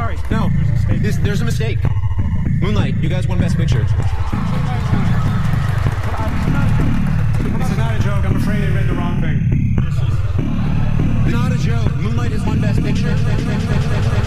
sorry. No, This, there's a mistake. Moonlight, you guys won Best Picture. this is not a joke. I'm afraid I read the wrong thing. Not a joke. Moonlight has won Best Picture.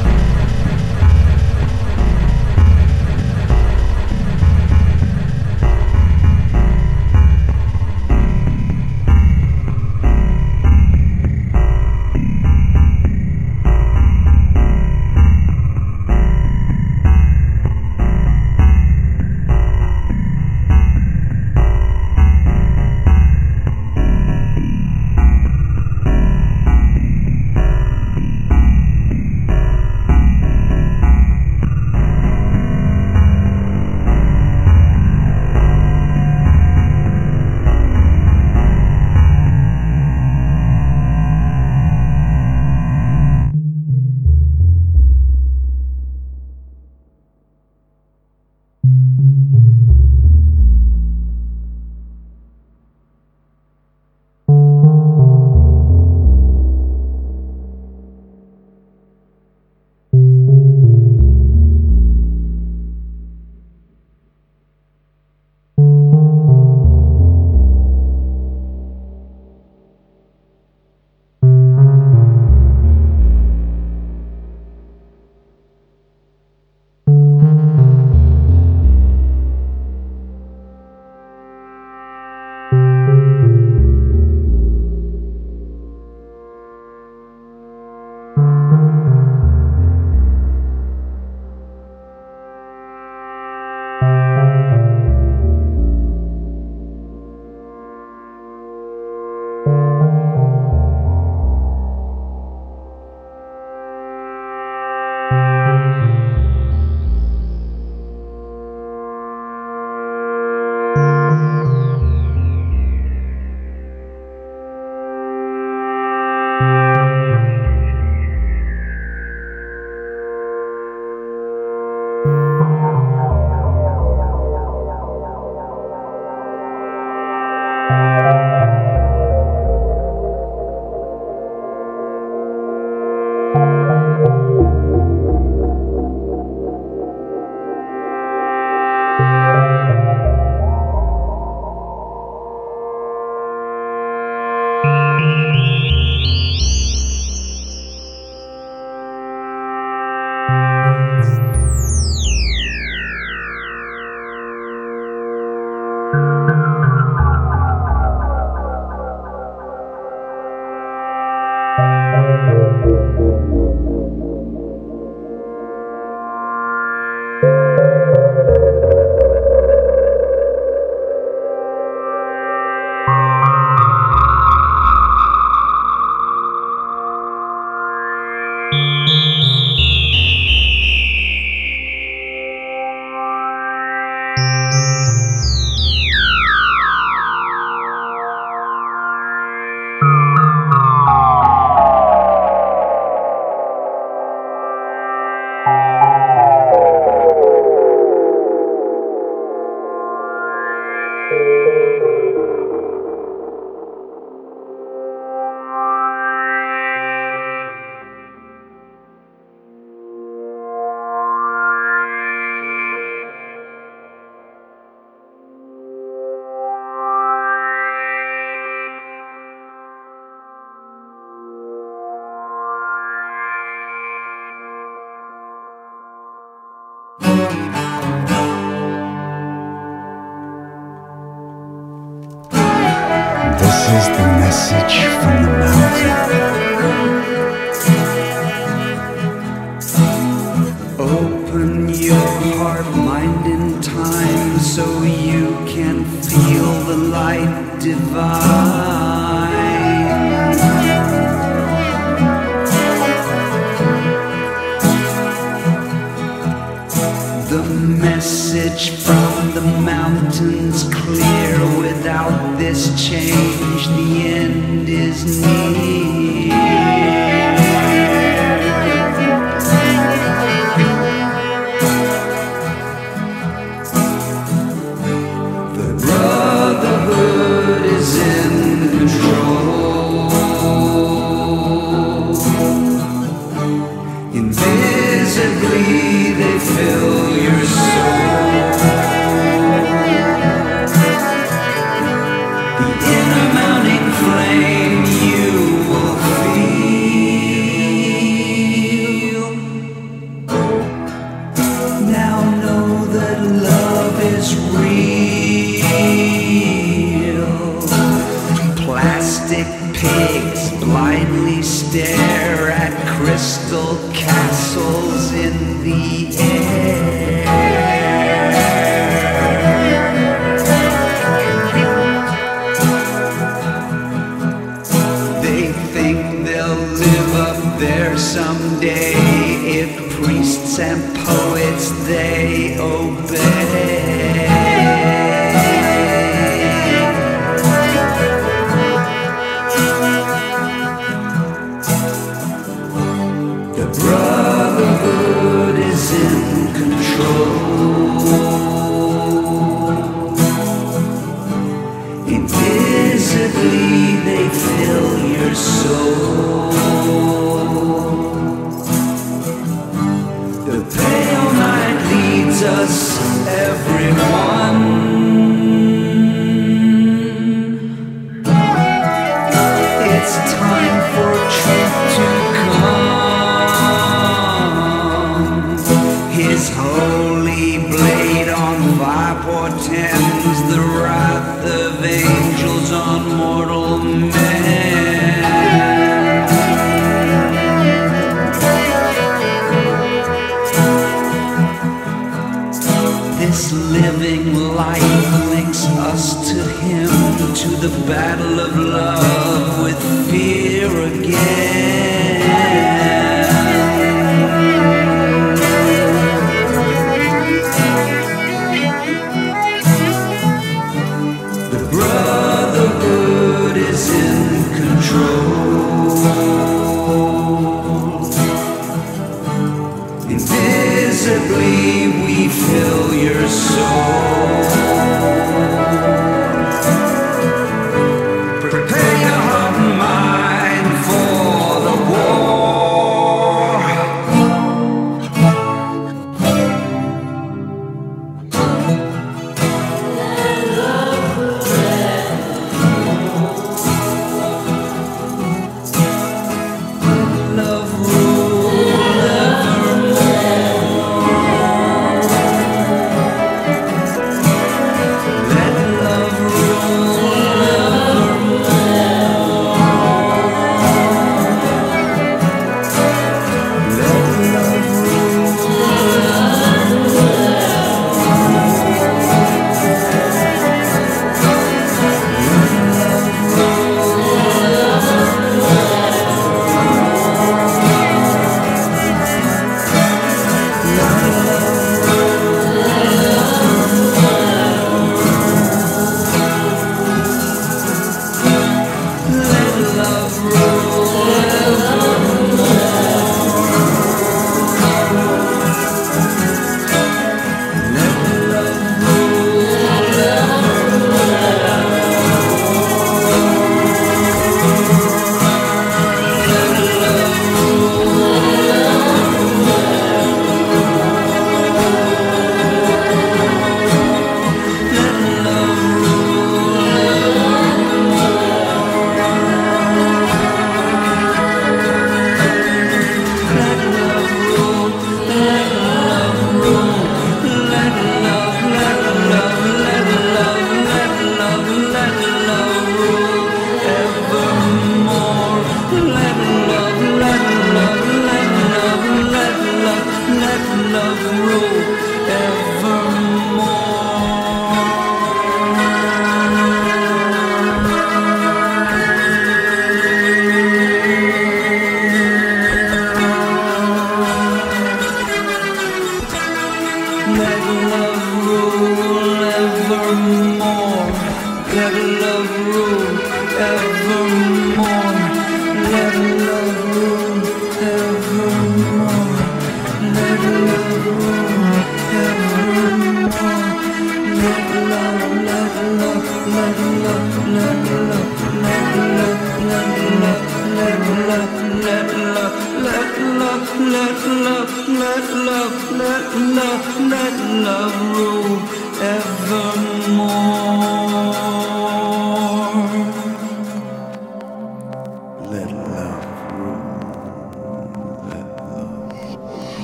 The battle of love with fear again.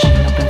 protetta, trascino, pensiero profondo,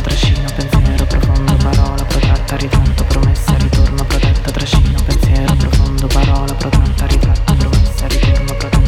trascino, pensiero profondo, parola protetta, ritratto, promessa, ritorno, protetta, trascino, pensiero profondo, parola protetta, ritratto, promessa, ritorno, protetta.